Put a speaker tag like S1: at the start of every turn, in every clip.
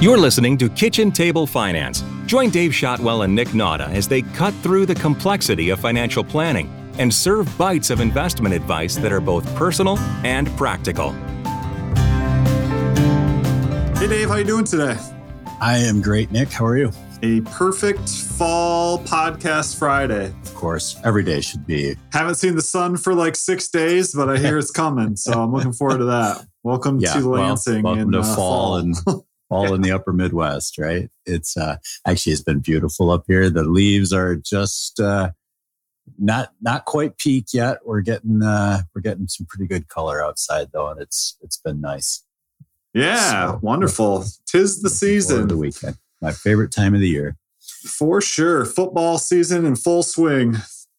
S1: You're listening to Kitchen Table Finance. Join Dave Shotwell and Nick Nauta as they cut through the complexity of financial planning and serve bites of investment advice that are both personal and practical.
S2: Hey Dave, how you doing today?
S3: I am great, Nick. How are you?
S2: A perfect fall podcast Friday.
S3: Of course, every day should be.
S2: Haven't seen the sun for like six days, but I hear it's coming, so I'm looking forward to that. Welcome
S3: Yeah,
S2: to
S3: well,
S2: Lansing
S3: welcome
S2: in
S3: to
S2: uh,
S3: fall
S2: fall.
S3: and fall in the upper Midwest, right? It's uh, actually it's been beautiful up here. The leaves are just uh, not not quite peak yet. We're getting uh, we're getting some pretty good color outside though, and it's it's been nice.
S2: yeah,
S3: So-
S2: wonderful. Tis the
S3: Looking forward to
S2: season
S3: the weekend. My favorite time of the year.
S2: for sure. Football season in full swing.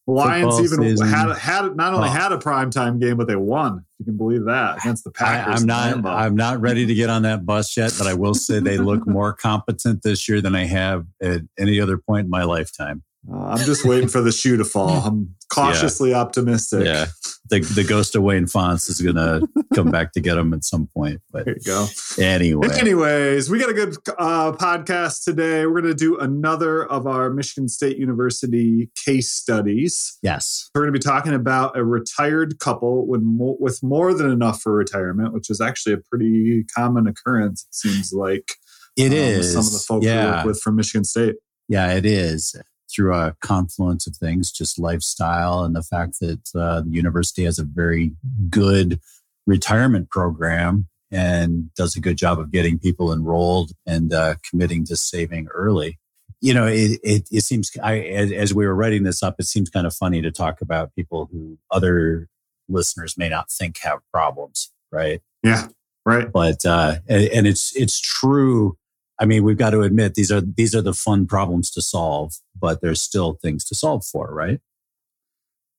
S2: Lions even
S3: season.
S2: had had not only
S3: Oh.
S2: had a primetime game, but they won. If you can believe that against the
S3: I,
S2: Packers.
S3: I'm not.
S2: Lambeau.
S3: I'm not ready to get on that bus yet, but I will say they look more competent this year than I have at any other point in my lifetime.
S2: Uh, I'm just waiting for the shoe to fall. I'm cautiously optimistic.
S3: Yeah, the the ghost of Wayne Fontes is gonna come back to get him at some point. But
S2: There you go.
S3: anyway,
S2: Anyways, we got a good uh, podcast today. We're going to do another of our Michigan State University case studies.
S3: yes,
S2: We're going to be talking about a retired couple with more, with more than enough for retirement, which is actually a pretty common occurrence. It seems like
S3: it
S2: um,
S3: is.
S2: some of the folks we work with from Michigan State.
S3: yeah, it is. Through a confluence of things, just lifestyle and the fact that uh, the university has a very good retirement program and does a good job of getting people enrolled and uh, committing to saving early. You know, it, it, it seems, I, as, as we were writing this up, it seems kind of funny to talk about people who other listeners may not think have problems, right?
S2: Yeah, right.
S3: but uh, and, and it's it's true. I mean, we've got to admit these are these are the fun problems to solve, but there's still things to solve for, right?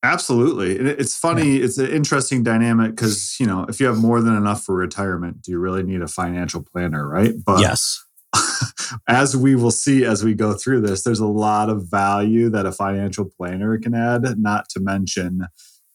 S2: Absolutely. And it's funny. It's an interesting dynamic because, you know, if you have more than enough for retirement, do you really need a financial planner, right? But
S3: yes,
S2: as we will see as we go through this, there's a lot of value that a financial planner can add, not to mention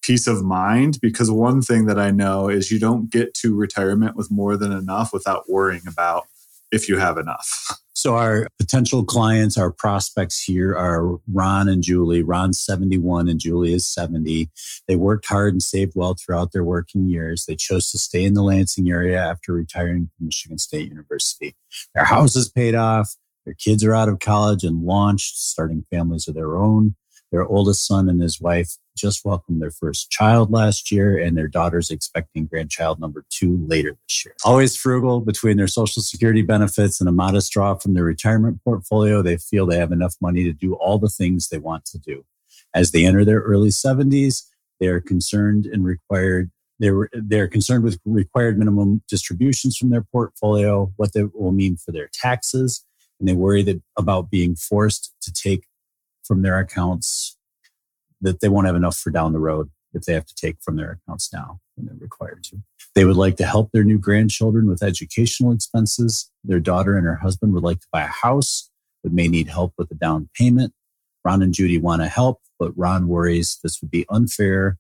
S2: peace of mind. Because one thing that I know is you don't get to retirement with more than enough without worrying about if you have enough.
S3: So our potential clients, our prospects here are Ron and Julie. Ron's 71 and Julie is 70. They worked hard and saved well throughout their working years. They chose to stay in the Lansing area after retiring from Michigan State University. Their house is paid off. Their kids are out of college and launched, starting families of their own. Their oldest son and his wife just welcomed their first child last year, and their daughter's expecting grandchild number two later this year. Always frugal between their Social Security benefits and a modest draw from their retirement portfolio, they feel they have enough money to do all the things they want to do. As they enter their early 70s, they are concerned and required. They're, they're concerned with required minimum distributions from their portfolio, what that will mean for their taxes, and they worry that about being forced to take from their accounts that they won't have enough for down the road if they have to take from their accounts now when they're required to. They would like to help their new grandchildren with educational expenses. Their daughter and her husband would like to buy a house, but may need help with the down payment. Ron and Judy want to help, but Ron worries this would be unfair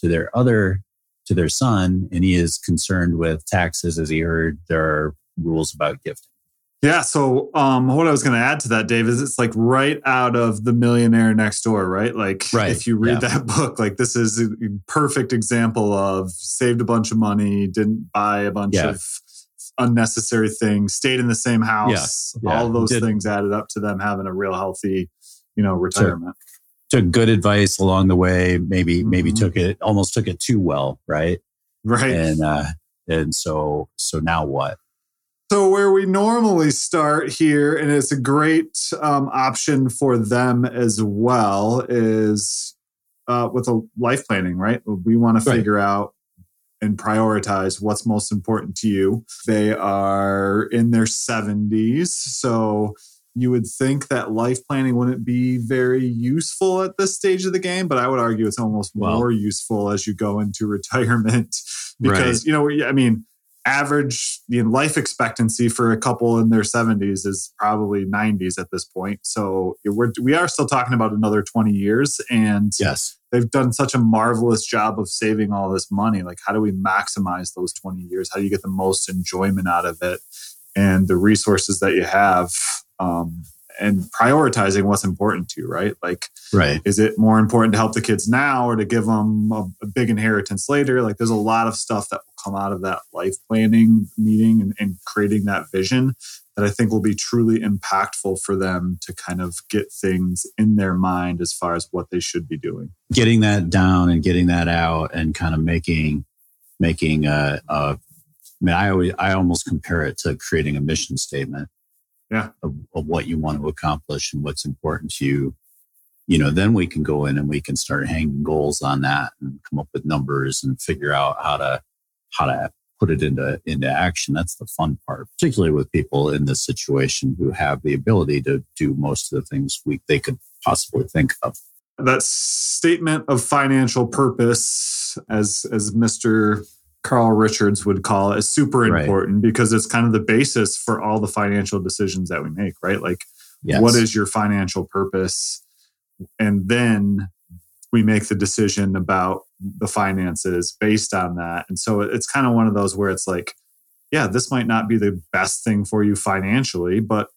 S3: to their other, to their son, and he is concerned with taxes as he heard there are rules about gifting.
S2: Yeah. So, um, what I was going to add to that, Dave, is it's like right out of the Millionaire Next Door, right? Like,
S3: Right,
S2: if you read
S3: yeah.
S2: that book, like this is a perfect example of saved a bunch of money, didn't buy a bunch
S3: Yeah.
S2: of unnecessary things, stayed in the same house.
S3: Yeah.
S2: All those
S3: Did-
S2: things added up to them having a real healthy, you know, retirement.
S3: Took good advice along the way. Maybe, maybe
S2: Mhm.
S3: took it almost took it too well, right?
S2: Right.
S3: And uh, and so so now what?
S2: So, where we normally start here, and it's a great um, option for them as well, is uh, with a life planning, right? We want to
S3: Right.
S2: figure out and prioritize what's most important to you. They are in their 70s. So, you would think that life planning wouldn't be very useful at this stage of the game, but I would argue it's almost
S3: Well-
S2: more useful as you go into retirement because, you know, I mean, average you know, life expectancy for a couple in their 70s is probably 90s at this point. So we're, we are still talking about another 20 years. And
S3: Yes.
S2: they've done such a marvelous job of saving all this money. Like, how do we maximize those 20 years? How do you get the most enjoyment out of it? and the resources that you have um, and prioritizing what's important to you, right? Like,
S3: right.
S2: is it more important to help the kids now or to give them a, a, big inheritance later? Like, there's a lot of stuff that come out of that life planning meeting and, and creating that vision that I think will be truly impactful for them to kind of get things in their mind as far as what they should be doing.
S3: Getting that down and getting that out and kind of making, making a, a I mean, I always, I almost compare it to creating a mission statement
S2: yeah.
S3: of, of what you want to accomplish and what's important to you you know then we can go in and we can start hanging goals on that and come up with numbers and figure out how to how to put it into into action that's the fun part particularly with people in this situation who have the ability to do most of the things we they could possibly think of
S2: that statement of financial purpose as as mr Carl Richards would call it is super important right. because it's kind of the basis for all the financial decisions that we make, right? Like, yes. what is your financial purpose? And then we make the decision about the finances based on that. And so it's kind of one of those where it's like, yeah, this might not be the best thing for you financially, but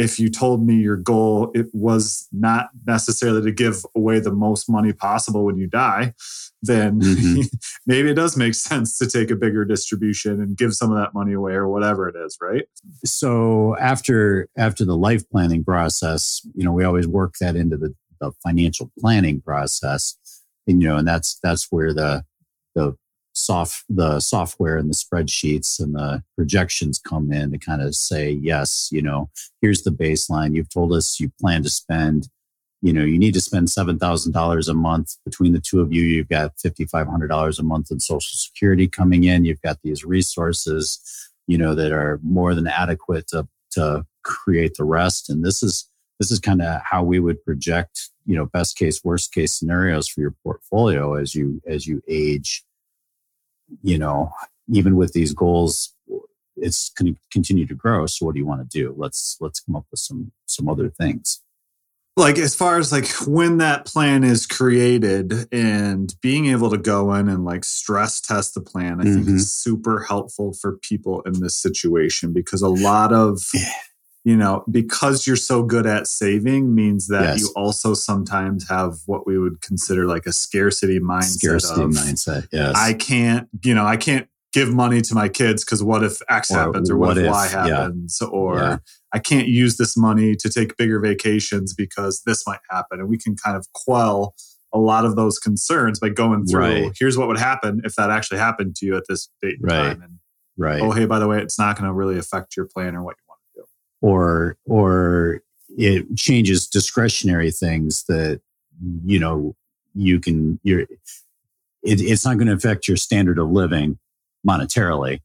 S2: if you told me your goal it was not necessarily to give away the most money possible when you die then mm-hmm. maybe it does make sense to take a bigger distribution and give some of that money away or whatever it is right
S3: so after after the life planning process you know we always work that into the, the financial planning process and you know and that's that's where the the soft the software and the spreadsheets and the projections come in to kind of say yes you know here's the baseline. You've told us you plan to spend you know you need to spend $7000 a month. Between the two of you you've got $5500 a month in social security coming in. You've got these resources you know that are more than adequate to to create the rest. And this is this is kind of how we would project you know best case worst case scenarios for your portfolio as you as you age you know, even with these goals, it's going to continue to grow. So what do you want to do? Let's let's come up with some some other things.
S2: Like as far as like when that plan is created and being able to go in and like stress test the plan, I mm-hmm. think is super helpful for people in this situation because a lot of you know, because you're so good at saving means that yes. you also sometimes have what we would consider like a scarcity mindset.
S3: Scarcity of, mindset, yes.
S2: I can't, you know, I can't give money to my kids because what if X or happens or what, what if, Y happens? Yeah. Or yeah. I can't use this money to take bigger vacations because this might happen. And we can kind of quell a lot of those concerns by going through right. here's what would happen if that actually happened to you at this date and right. time. And
S3: right.
S2: oh, hey, by the way, it's not going to really affect your plan or what you
S3: or or it changes discretionary things that you know you can you're it, it's not going to affect your standard of living monetarily.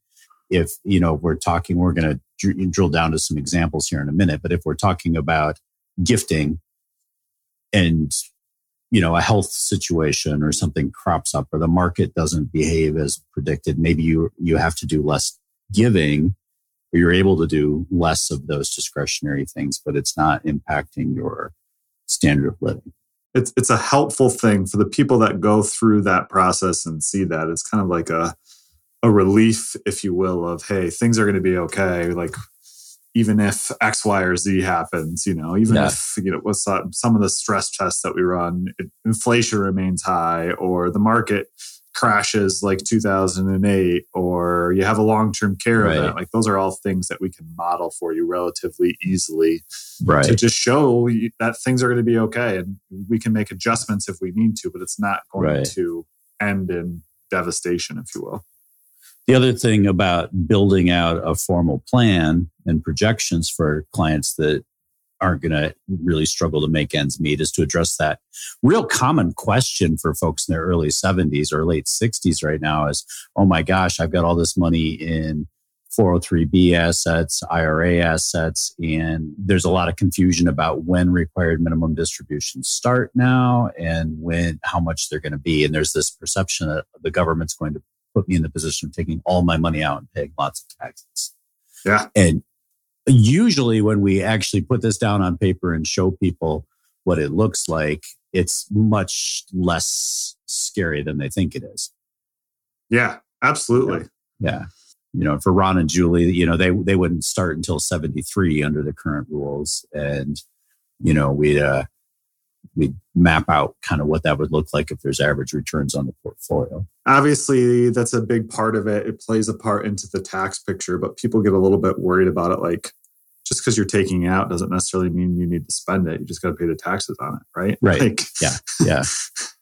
S3: If you know we're talking we're going to dr- drill down to some examples here in a minute but if we're talking about gifting and you know a health situation or something crops up or the market doesn't behave as predicted maybe you you have to do less giving you're able to do less of those discretionary things, but it's not impacting your standard of living.
S2: It's it's a helpful thing for the people that go through that process and see that. It's kind of like a a relief, if you will, of hey, things are going to be okay. Like even if X, Y, or Z happens, you know, even yeah. if you know what's that, some of the stress tests that we run, it, inflation remains high, or the market crashes like 2008 or you have a long-term care right. event like those are all things that we can model for you relatively easily
S3: right.
S2: to just show that things are going to be okay and we can make adjustments if we need to but it's not going right. to end in devastation if you will
S3: the other thing about building out a formal plan and projections for clients that aren't going to really struggle to make ends meet is to address that real common question for folks in their early 70s or late 60s right now is oh my gosh i've got all this money in 403b assets ira assets and there's a lot of confusion about when required minimum distributions start now and when how much they're going to be. And there's this perception that the government's going to put me in the position of taking all my money out and paying lots of taxes.
S2: Yeah.
S3: And usually when we actually put this down on paper and show people what it looks like, it's much less scary than they think it is.
S2: Yeah, absolutely.
S3: Yeah. you know, for Ron and Julie, you know, they they wouldn't start until 73 under the current rules. And, you know, we'd uh we'd map out kind of what that would look like if there's average returns on the portfolio.
S2: Obviously, that's a big part of it. It plays a part into the tax picture, but people get a little bit worried about it like just because you're taking out doesn't necessarily mean you need to spend it. You just got to pay the taxes on it, right?
S3: Right. Like, yeah. Yeah.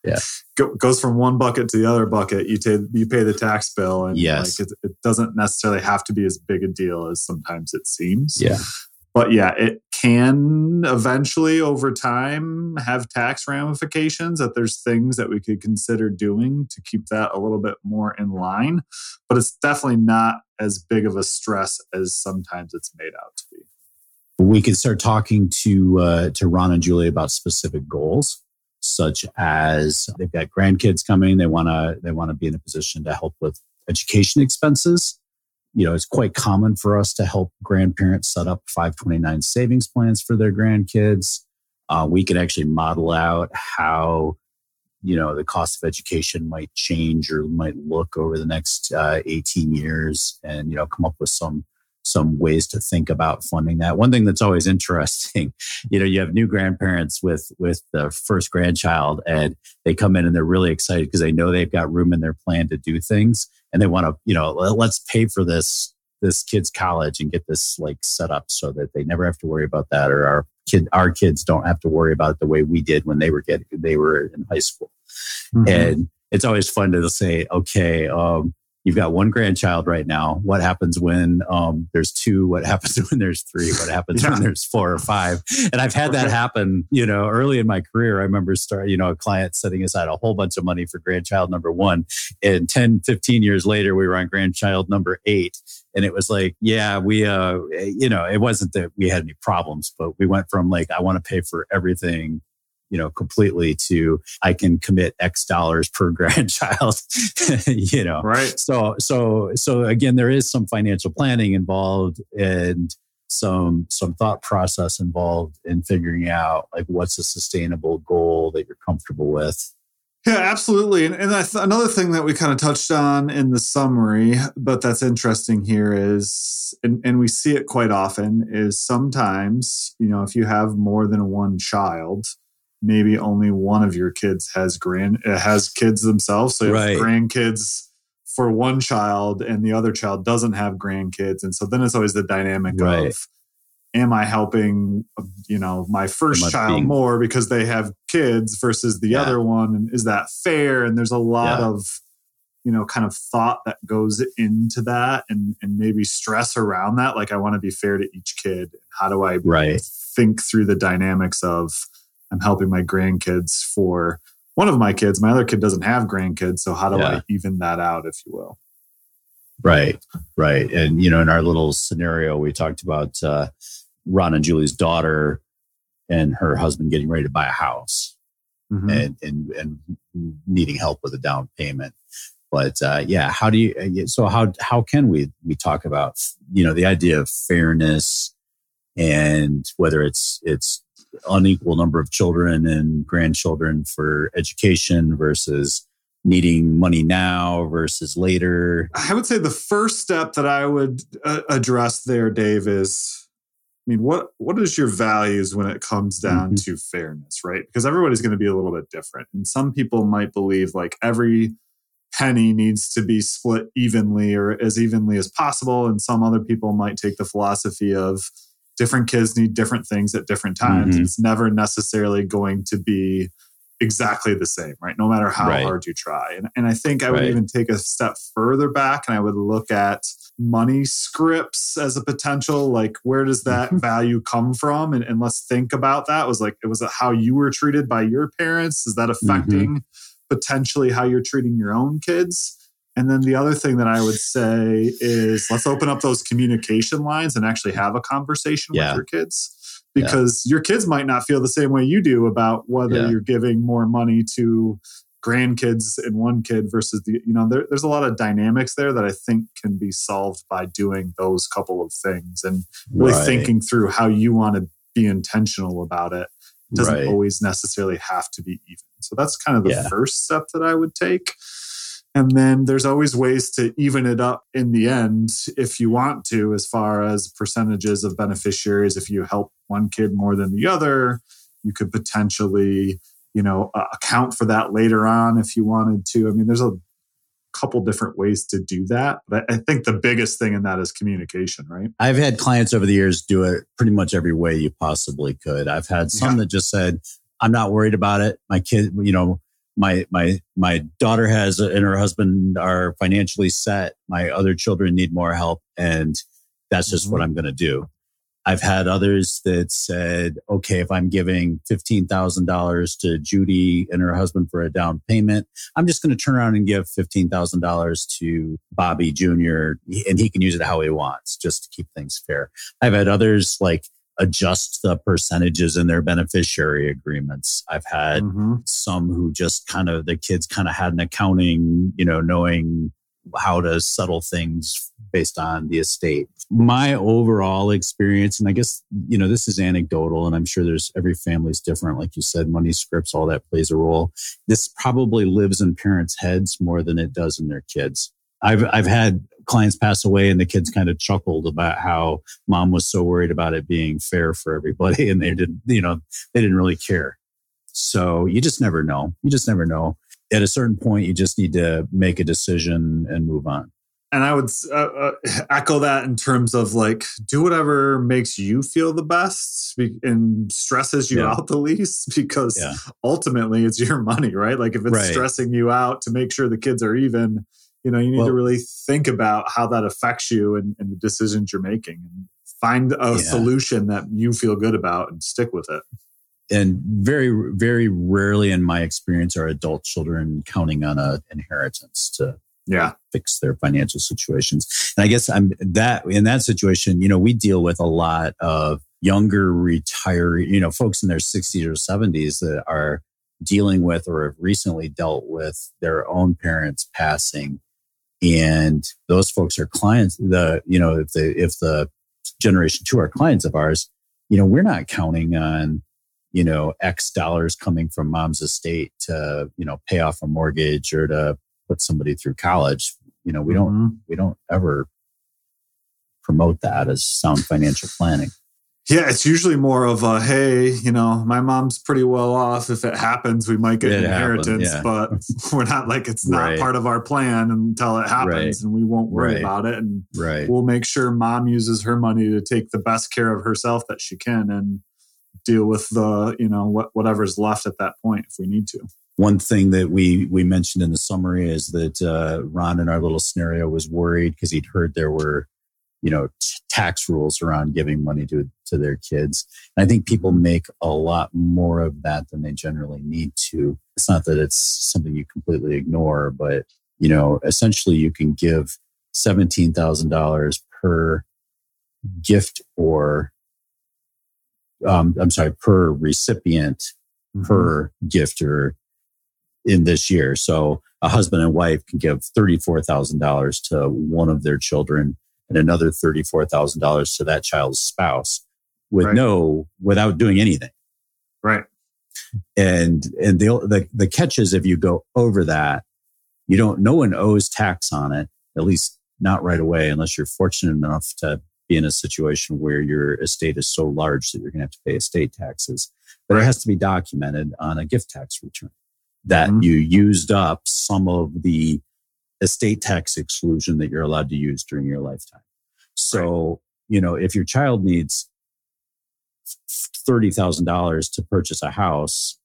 S3: Yeah.
S2: Go, goes from one bucket to the other bucket. You take you pay the tax bill, and yes. like it, it doesn't necessarily have to be as big a deal as sometimes it seems.
S3: Yeah.
S2: But yeah, it can eventually over time have tax ramifications that there's things that we could consider doing to keep that a little bit more in line. But it's definitely not as big of a stress as sometimes it's made out to be
S3: we can start talking to uh, to Ron and Julie about specific goals, such as they've got grandkids coming. They want to they want to be in a position to help with education expenses. You know, it's quite common for us to help grandparents set up 529 savings plans for their grandkids. Uh, we can actually model out how you know the cost of education might change or might look over the next uh, 18 years and you know come up with some some ways to think about funding that. One thing that's always interesting, you know, you have new grandparents with with the first grandchild, and they come in and they're really excited because they know they've got room in their plan to do things, and they want to, you know, let's pay for this this kid's college and get this like set up so that they never have to worry about that, or our kid our kids don't have to worry about it the way we did when they were getting they were in high school, mm-hmm. and it's always fun to say, okay. Um, you've got one grandchild right now. What happens when um, there's two? What happens when there's three? What happens yeah. when there's four or five? And I've had that happen, you know, early in my career. I remember start, you know, a client setting aside a whole bunch of money for grandchild number one. And 10, 15 years later, we were on grandchild number eight. And it was like, yeah, we, uh, you know, it wasn't that we had any problems, but we went from like, I want to pay for everything you know, completely to I can commit X dollars per grandchild, you know.
S2: Right.
S3: So so so again, there is some financial planning involved and some some thought process involved in figuring out like what's a sustainable goal that you're comfortable with.
S2: Yeah, absolutely. And, and th- another thing that we kind of touched on in the summary, but that's interesting here is, and, and we see it quite often, is sometimes, you know, if you have more than one child, maybe only one of your kids has grand uh, has kids themselves so you right. have grandkids for one child and the other child doesn't have grandkids and so then it's always the dynamic right. of am i helping you know my first child more because they have kids versus the yeah. other one and is that fair and there's a lot yeah. of you know kind of thought that goes into that and and maybe stress around that like i want to be fair to each kid how do i
S3: right.
S2: think through the dynamics of I'm helping my grandkids for one of my kids. My other kid doesn't have grandkids. So how do yeah. I even that out, if you will?
S3: Right, right. And, you know, in our little scenario, we talked about uh, Ron and Julie's daughter and her husband getting ready to buy a house mm-hmm. and, and, and needing help with a down payment. But uh, yeah, how do you? Uh, so how how can we we talk about you know the idea of fairness and whether it's it's unequal number of children and grandchildren for education versus needing money now versus later?
S2: I would say the first step that I would uh, address there, Dave, is I mean, what what is your values when it comes down mm-hmm. to fairness, right? Because everybody's going to be a little bit different, and some people might believe like every penny needs to be split evenly or as evenly as possible, and some other people might take the philosophy of different kids need different things at different times. Mm-hmm. It's never necessarily going to be exactly the same, right? No matter how right. hard you try. And, and I think I would right. even take a step further back and I would look at money scripts as a potential, like where does that value come from? And, and, let's think about that. Was like, it was how you were treated by your parents? Is that mm-hmm. affecting mm-hmm. potentially how you're treating your own kids? And then the other thing that I would say is let's open up those communication lines and actually have a conversation yeah. with your kids because yeah. your kids might not feel the same way you do about whether yeah. you're giving more money to grandkids and one kid versus the you know there, there's a lot of dynamics there that i think can be solved by doing those couple of things and really right. thinking through how you want to be intentional about it doesn't right. always necessarily have to be even so that's kind of the first step that i would take And then there's always ways to even it up in the end if you want to, as far as percentages of beneficiaries. If you help one kid more than the other, you could potentially, you know, uh, account for that later on if you wanted to. I mean, there's a couple different ways to do that. But I think the biggest thing in that is communication, right?
S3: I've had clients over the years do it pretty much every way you possibly could. I've had some yeah. that just said, I'm not worried about it. My kid, you know, my my my daughter has and her husband are financially set. My other children need more help and that's just mm-hmm. what i'm going to do. I've had others that said okay if i'm giving $15000 to judy and her husband for a down payment i'm just going to turn around and give $15000 to bobby jr and he can use it how he wants just to keep things fair. I've had others like adjust the percentages in their beneficiary agreements. I've had mm-hmm. some who just kind of the kids kind of had an accounting, you know, knowing how to settle things based on the estate. My overall experience, and I guess, you know, this is anecdotal, and I'm sure there's every family's different. Like you said, money scripts, all that plays a role. This probably lives in parents' heads more than it does in their kids. I've I've had clients pass away and the kids kind of chuckled about how mom was so worried about it being fair for everybody and they didn't you know they didn't really care so you just never know you just never know at a certain point you just need to make a decision and move on
S2: and i would uh, uh, echo that in terms of like do whatever makes you feel the best and stresses you yeah. out the least because yeah. ultimately it's your money right like if it's right. stressing you out to make sure the kids are even you know you need well, to really think about how that affects you and, and the decisions you're making and find a yeah. solution that you feel good about and stick with it.
S3: And very very rarely in my experience are adult children counting on a inheritance to
S2: yeah.
S3: fix their financial situations. And i guess i'm that in that situation you know we deal with a lot of younger retiree you know folks in their 60s or 70s that are dealing with or have recently dealt with their own parents passing and those folks are clients the you know if the if the generation two are clients of ours you know we're not counting on you know x dollars coming from mom's estate to you know pay off a mortgage or to put somebody through college you know we mm-hmm. don't we don't ever promote that as sound financial planning
S2: yeah, it's usually more of a hey, you know, my mom's pretty well off. If it happens, we might get it inheritance, yeah. but we're not like it's not right. part of our plan until it happens, right. and we won't worry right. about it. And we'll make sure mom uses her money to take the best care of herself that she can, and deal with the you know what whatever's left at that point if we need to.
S3: One thing that we we mentioned in the summary is that uh, Ron in our little scenario was worried because he'd heard there were you know t- tax rules around giving money to to their kids. And i think people make a lot more of that than they generally need to. It's not that it's something you completely ignore but you know essentially you can give $17000 per gift or um, i'm sorry per recipient mm-hmm. per gifter in this year. So a husband and wife can give $34000 to one of their children and another $34,000 to that child's spouse with right. no, without doing anything.
S2: Right.
S3: And, and the, the, the catch is if you go over that, you don't, no one owes tax on it, at least not right away, unless you're fortunate enough to be in a situation where your estate is so large that you're going to have to pay estate taxes. But right. it has to be documented on a gift tax return that mm-hmm. you used up some of the estate tax exclusion that you're allowed to use during your lifetime. So, right. you know, if your child needs $30,000 to purchase a house,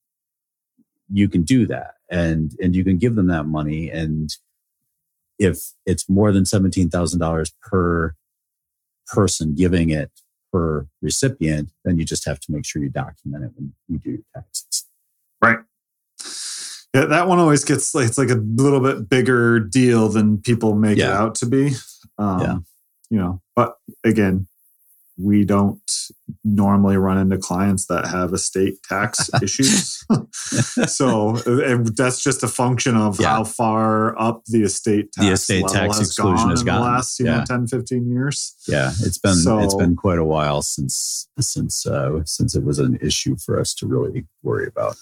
S3: you can do that and and you can give them that money and if it's more than $17,000 per person giving it per recipient, then you just have to make sure you document it when you do your taxes.
S2: Yeah, that one always gets like it's like a little bit bigger deal than people make yeah. it out to be. Um, yeah. You know, but again, we don't normally run into clients that have estate tax issues. so that's just a function of yeah. how far up the estate tax
S3: the estate tax exclusion has gone
S2: in the last you yeah. know 10 15 years.
S3: Yeah, it's been so, it's been quite a while since since uh, since it was an issue for us to really worry about.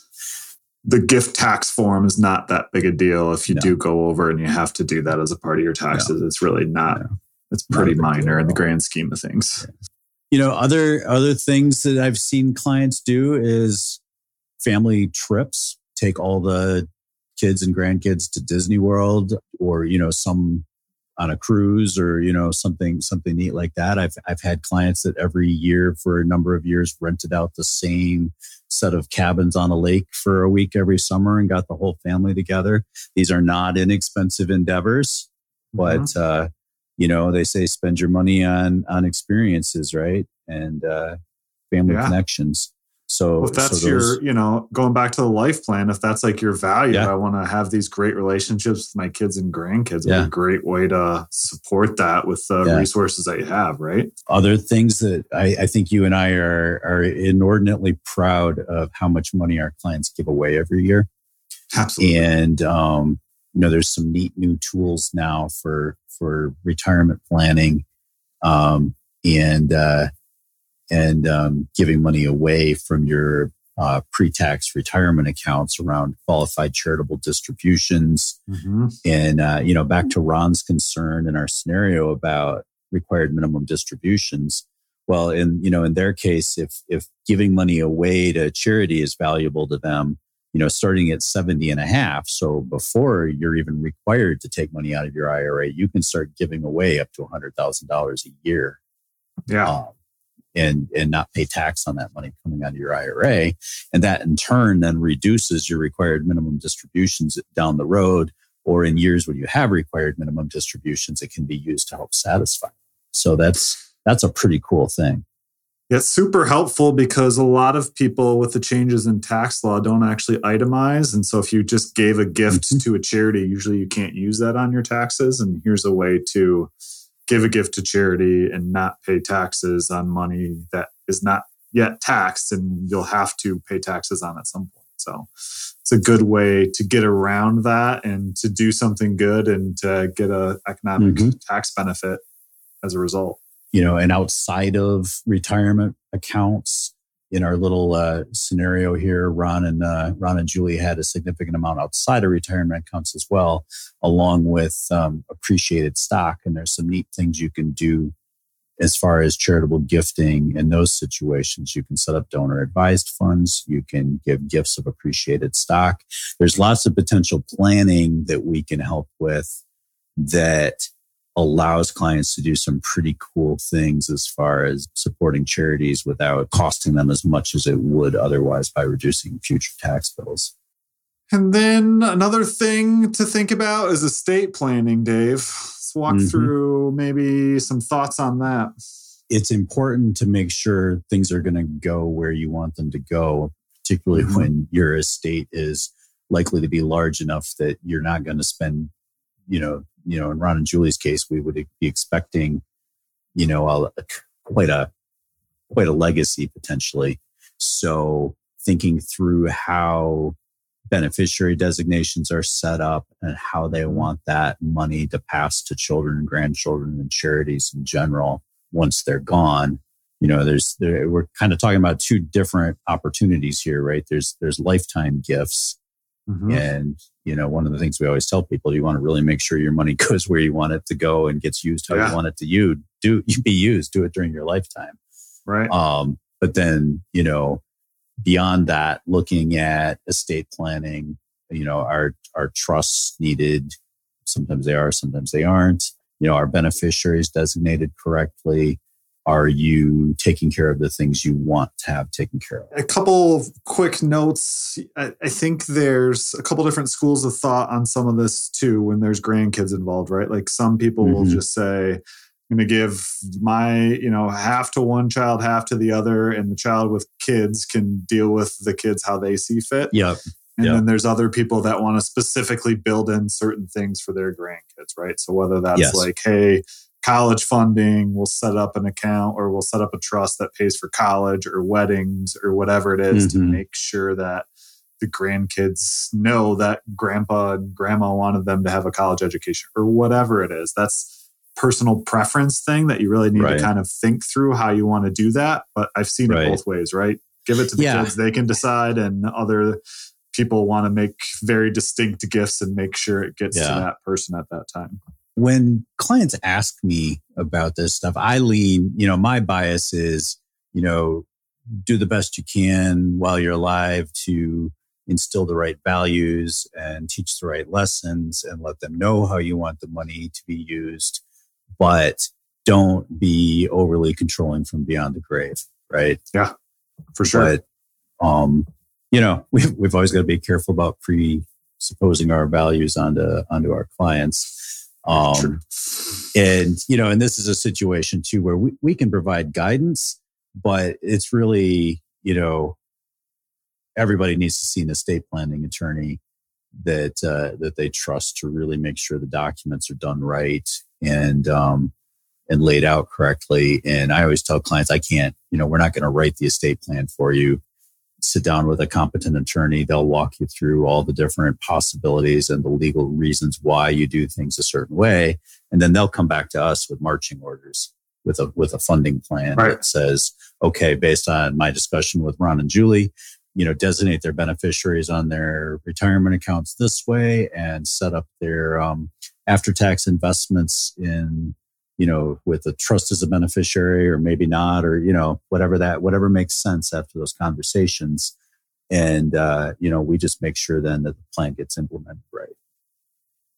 S2: The gift tax form is not that big a deal if you no. do go over and you have to do that as a part of your taxes. No. It's really not. No. It's pretty minor in the grand scheme of things.
S3: You know, other other things that I've seen clients do is family trips. Take all the kids and grandkids to Disney World, or you know, some on a cruise or you know something something neat like that i've i've had clients that every year for a number of years rented out the same set of cabins on a lake for a week every summer and got the whole family together these are not inexpensive endeavors but mm-hmm. uh you know they say spend your money on on experiences right and uh family yeah. connections so
S2: if that's so those, your, you know, going back to the life plan, if that's like your value, yeah. I want to have these great relationships with my kids and grandkids. Yeah. a great way to support that with the yeah. resources that you have, right?
S3: Other things that I, I think you and I are are inordinately proud of how much money our clients give away every year.
S2: Absolutely.
S3: And um, you know, there's some neat new tools now for for retirement planning. Um, and uh, and um, giving money away from your uh, pre-tax retirement accounts around qualified charitable distributions. Mm-hmm. And uh, you know, back to Ron's concern in our scenario about required minimum distributions. Well, in you know, in their case, if if giving money away to charity is valuable to them, you know, starting at 70 and a half. So before you're even required to take money out of your IRA, you can start giving away up to $100,000 a year.
S2: Yeah. Um,
S3: and and not pay tax on that money coming out of your IRA, and that in turn then reduces your required minimum distributions down the road, or in years when you have required minimum distributions, it can be used to help satisfy. So that's that's a pretty cool thing.
S2: It's super helpful because a lot of people with the changes in tax law don't actually itemize. And so if you just gave a gift mm-hmm. to a charity, usually you can't use that on your taxes. And here's a way to give a gift to charity and not pay taxes on money that is not yet taxed and you'll have to pay taxes on at some point. So it's a good way to get around that and to do something good and to get a economic mm-hmm. tax benefit as a result.
S3: You know, and outside of retirement accounts, in our little uh, scenario here, Ron and uh, Ron and Julie had a significant amount outside of retirement accounts as well, along with um, appreciated stock. And there's some neat things you can do as far as charitable gifting in those situations. You can set up donor advised funds. You can give gifts of appreciated stock. There's lots of potential planning that we can help with that allows clients to do some pretty cool things as far as supporting charities without costing them as much as it would otherwise by reducing future tax bills.
S2: And then another thing to think about is estate planning, Dave. Let's walk mm-hmm. through maybe some thoughts on that.
S3: It's important to make sure things are going to go where you want them to go, particularly mm-hmm. when your estate is likely to be large enough that you're not going to spend you know, you know, in Ron and Julie's case, we would be expecting, you know, a, a, quite a quite a legacy potentially. So thinking through how beneficiary designations are set up and how they mm-hmm. want that money to pass to children and grandchildren and charities in general once they're gone you know there's there, we're kind of talking about two different opportunities here right there's there's lifetime gifts Mm-hmm. And, you know, one of the things we always tell people, you want to really make sure your money goes where you want it to go and gets used how yeah. you want it to you do you be used, do it during your lifetime.
S2: Right.
S3: Um, but then, you know, beyond that, looking at estate planning, you know, our our trusts needed, sometimes they are, sometimes they aren't. You know, our beneficiaries designated correctly are you taking care of the things you want to have taken care of?
S2: A couple of quick notes. I, I, think there's a couple different schools of thought on some of this too when there's grandkids involved, right? Like some people mm-hmm. will just say, I'm going to give my, you know, half to one child, half to the other, and the child with kids can deal with the kids how they see fit.
S3: Yep.
S2: And
S3: yep.
S2: then there's other people that want to specifically build in certain things for their grandkids, right? So whether that's yes. like, hey, college funding, we'll set up an account or we'll set up a trust that pays for college or weddings or whatever it is mm-hmm. to make sure that the grandkids know that grandpa and grandma wanted them to have a college education or whatever it is. That's personal preference thing that you really need right. to kind of think through how you want to do that. But I've seen right. it both ways, right? Give it to the yeah. kids, they can decide, and other people want to make very distinct gifts and make sure it gets
S3: Yeah.
S2: to that person at that time.
S3: When clients ask me about this stuff, I lean, you know, my bias is, you know, do the best you can while you're alive to instill the right values and teach the right lessons and let them know how you want the money to be used. But don't be overly controlling from beyond the grave, right?
S2: Yeah, for sure.
S3: But, um, you know, we've, we've always got to be careful about presupposing our values onto, onto our clients. Um, and you know and this is a situation too where we, we can provide guidance but it's really you know everybody needs to see an estate planning attorney that uh, that they trust to really make sure the documents are done right and um, and laid out correctly. And i always tell clients i can't you know we're not going to write the estate plan for you sit down with a competent attorney they'll walk you through all the different possibilities and the legal reasons why you do things a certain way and then they'll come back to us with marching orders with a with a funding plan
S2: Right.
S3: that says okay based on my discussion with ron and julie you know designate their beneficiaries on their retirement accounts this way and set up their um, after tax investments in you know with a trust as a beneficiary or maybe not or you know whatever that whatever makes sense after those conversations. And uh, you know we just make sure then that the plan gets implemented right.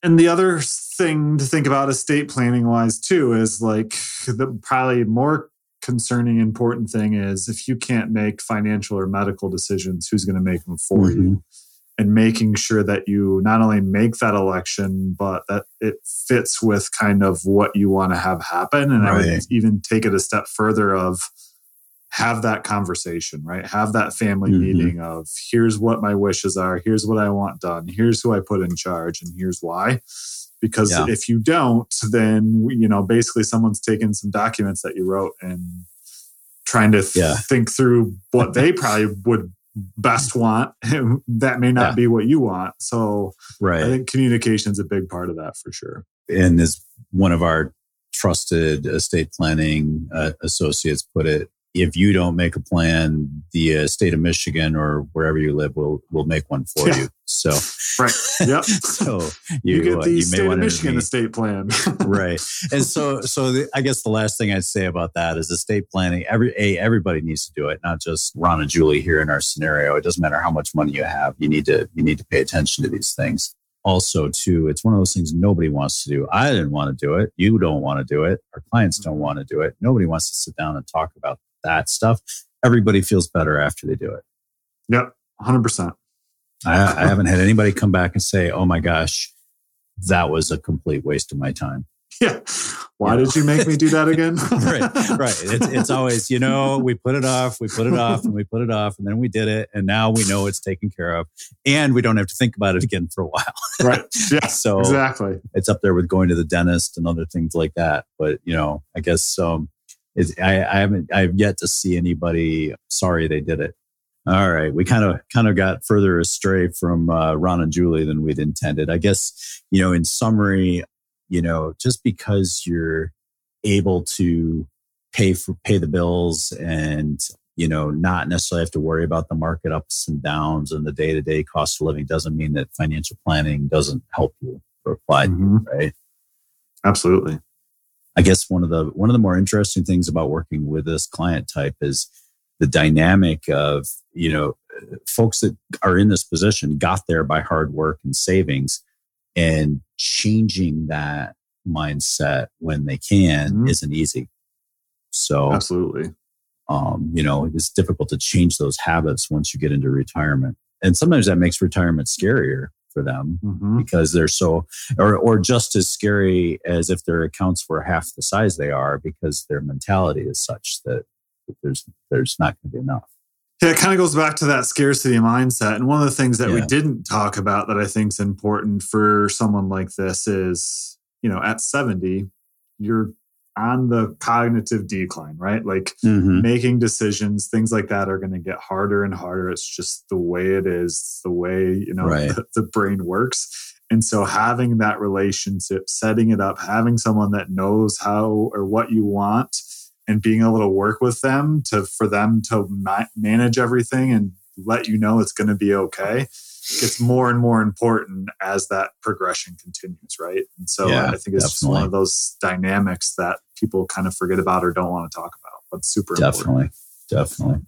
S2: And the other thing to think about estate planning wise too is like the probably more concerning important thing is if you can't make financial or medical decisions, who's going to make them for you? And making sure that you not only make that election, but that it fits with kind of what you want to have happen. And I would even take it a step further of have that conversation, right? Have that family
S3: Mhm.
S2: meeting of here's what my wishes are, here's what I want done, here's who I put in charge, and here's why. Because
S3: Yeah.
S2: if you don't, then you know basically someone's taken some documents that you wrote and trying to th-
S3: Yeah.
S2: think through what they probably would best want. that may not
S3: Yeah.
S2: be what you want. So
S3: right
S2: I think communication is a big part of that for sure.
S3: and as one of our trusted estate planning uh, associates put it, if you don't make a plan, the uh, state of Michigan or wherever you live will will make one for
S2: Yeah.
S3: you. So,
S2: Right. Yep.
S3: so
S2: You,
S3: you,
S2: get
S3: uh,
S2: the
S3: you
S2: state of Michigan estate plan.
S3: right. And so, so the, I guess the last thing I'd say about that is estate planning. Every a everybody needs to do it, not just Ron and Julie here in our scenario. It doesn't matter how much money you have. You need to you need to pay attention to these things. Also, too, it's one of those things nobody wants to do. I didn't want to do it. You don't want to do it. Our clients don't want to do it. Nobody wants to sit down and talk about that stuff. Everybody feels better after they do it.
S2: yep. 100%.
S3: I, I haven't had anybody come back and say, "Oh my gosh, that was a complete waste of my time."
S2: Yeah. Why
S3: Yeah.
S2: did you make me do that again?
S3: right, right. It's, it's always, you know, we put it off, we put it off, and we put it off, and then we did it, and now we know it's taken care of, and we don't have to think about it again for a while.
S2: right. Yeah.
S3: So
S2: Exactly.
S3: it's up there with going to the dentist and other things like that. But you know, I guess um, it's, I, I haven't, I've yet to see anybody sorry they did it. All right, we kind of kind of got further astray from uh, Ron and Julie than we'd intended. I guess you know, in summary, you know, just because you're able to pay for pay the bills and you know not necessarily have to worry about the market ups and downs and the day to day cost of living doesn't mean that financial planning doesn't help you or apply to you, right?
S2: Absolutely.
S3: I guess one of the one of the more interesting things about working with this client type is the dynamic of you know folks that are in this position got there by hard work and savings and changing that mindset when they can
S2: Mhm.
S3: isn't easy so
S2: Absolutely.
S3: um, you know it's difficult to change those habits once you get into retirement and sometimes that makes retirement scarier for them
S2: hmm
S3: because they're so or or just as scary as if their accounts were half the size they are because their mentality is such that there's there's not going to be enough
S2: Yeah, it kind of goes back to that scarcity mindset. And one of the things that we didn't talk about that I think is important for someone like this is, you know, at 70, you're on the cognitive decline, right? Like mm-hmm. making decisions, things like that are going to get harder and harder. It's just the way it is, the way, you know,
S3: Right.
S2: the, the brain works. And so having that relationship, setting it up, having someone that knows how or what you want and being able to work with them to for them to ma- manage everything and let you know it's going to be okay gets more and more important as that progression continues, right? And so yeah, I think it's just one of those dynamics that people kind of forget about or don't want to talk about, but super
S3: definitely,
S2: important.
S3: definitely.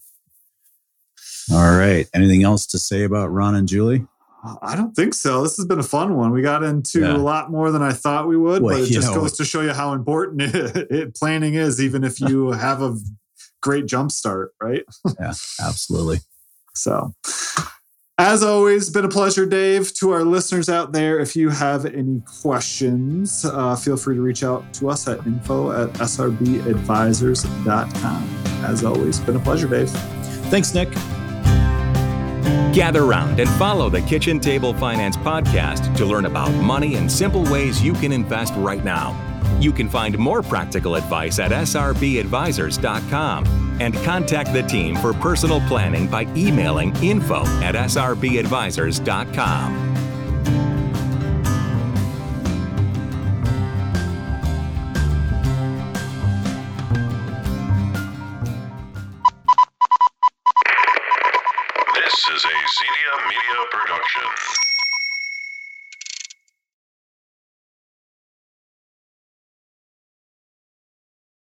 S3: All right. Anything else to say about Ron and Julie?
S2: Uh, I don't think so. This has been a fun one. We got into yeah. a lot more than I thought we would, well, but it just know, goes to show you how important it, it, planning is, even if you have a great jump start, right?
S3: yeah, absolutely.
S2: So, as always, been a pleasure, Dave. To our listeners out there, if you have any questions, uh, feel free to reach out to us at info at srbadvisors.com. As always, been a pleasure, Dave.
S3: Thanks, Nick.
S1: Gather round and follow the Kitchen Table Finance podcast to learn about money and simple ways you can invest right now. You can find more practical advice at srbadvisors.com and contact the team for personal planning by emailing info at srbadvisors.com.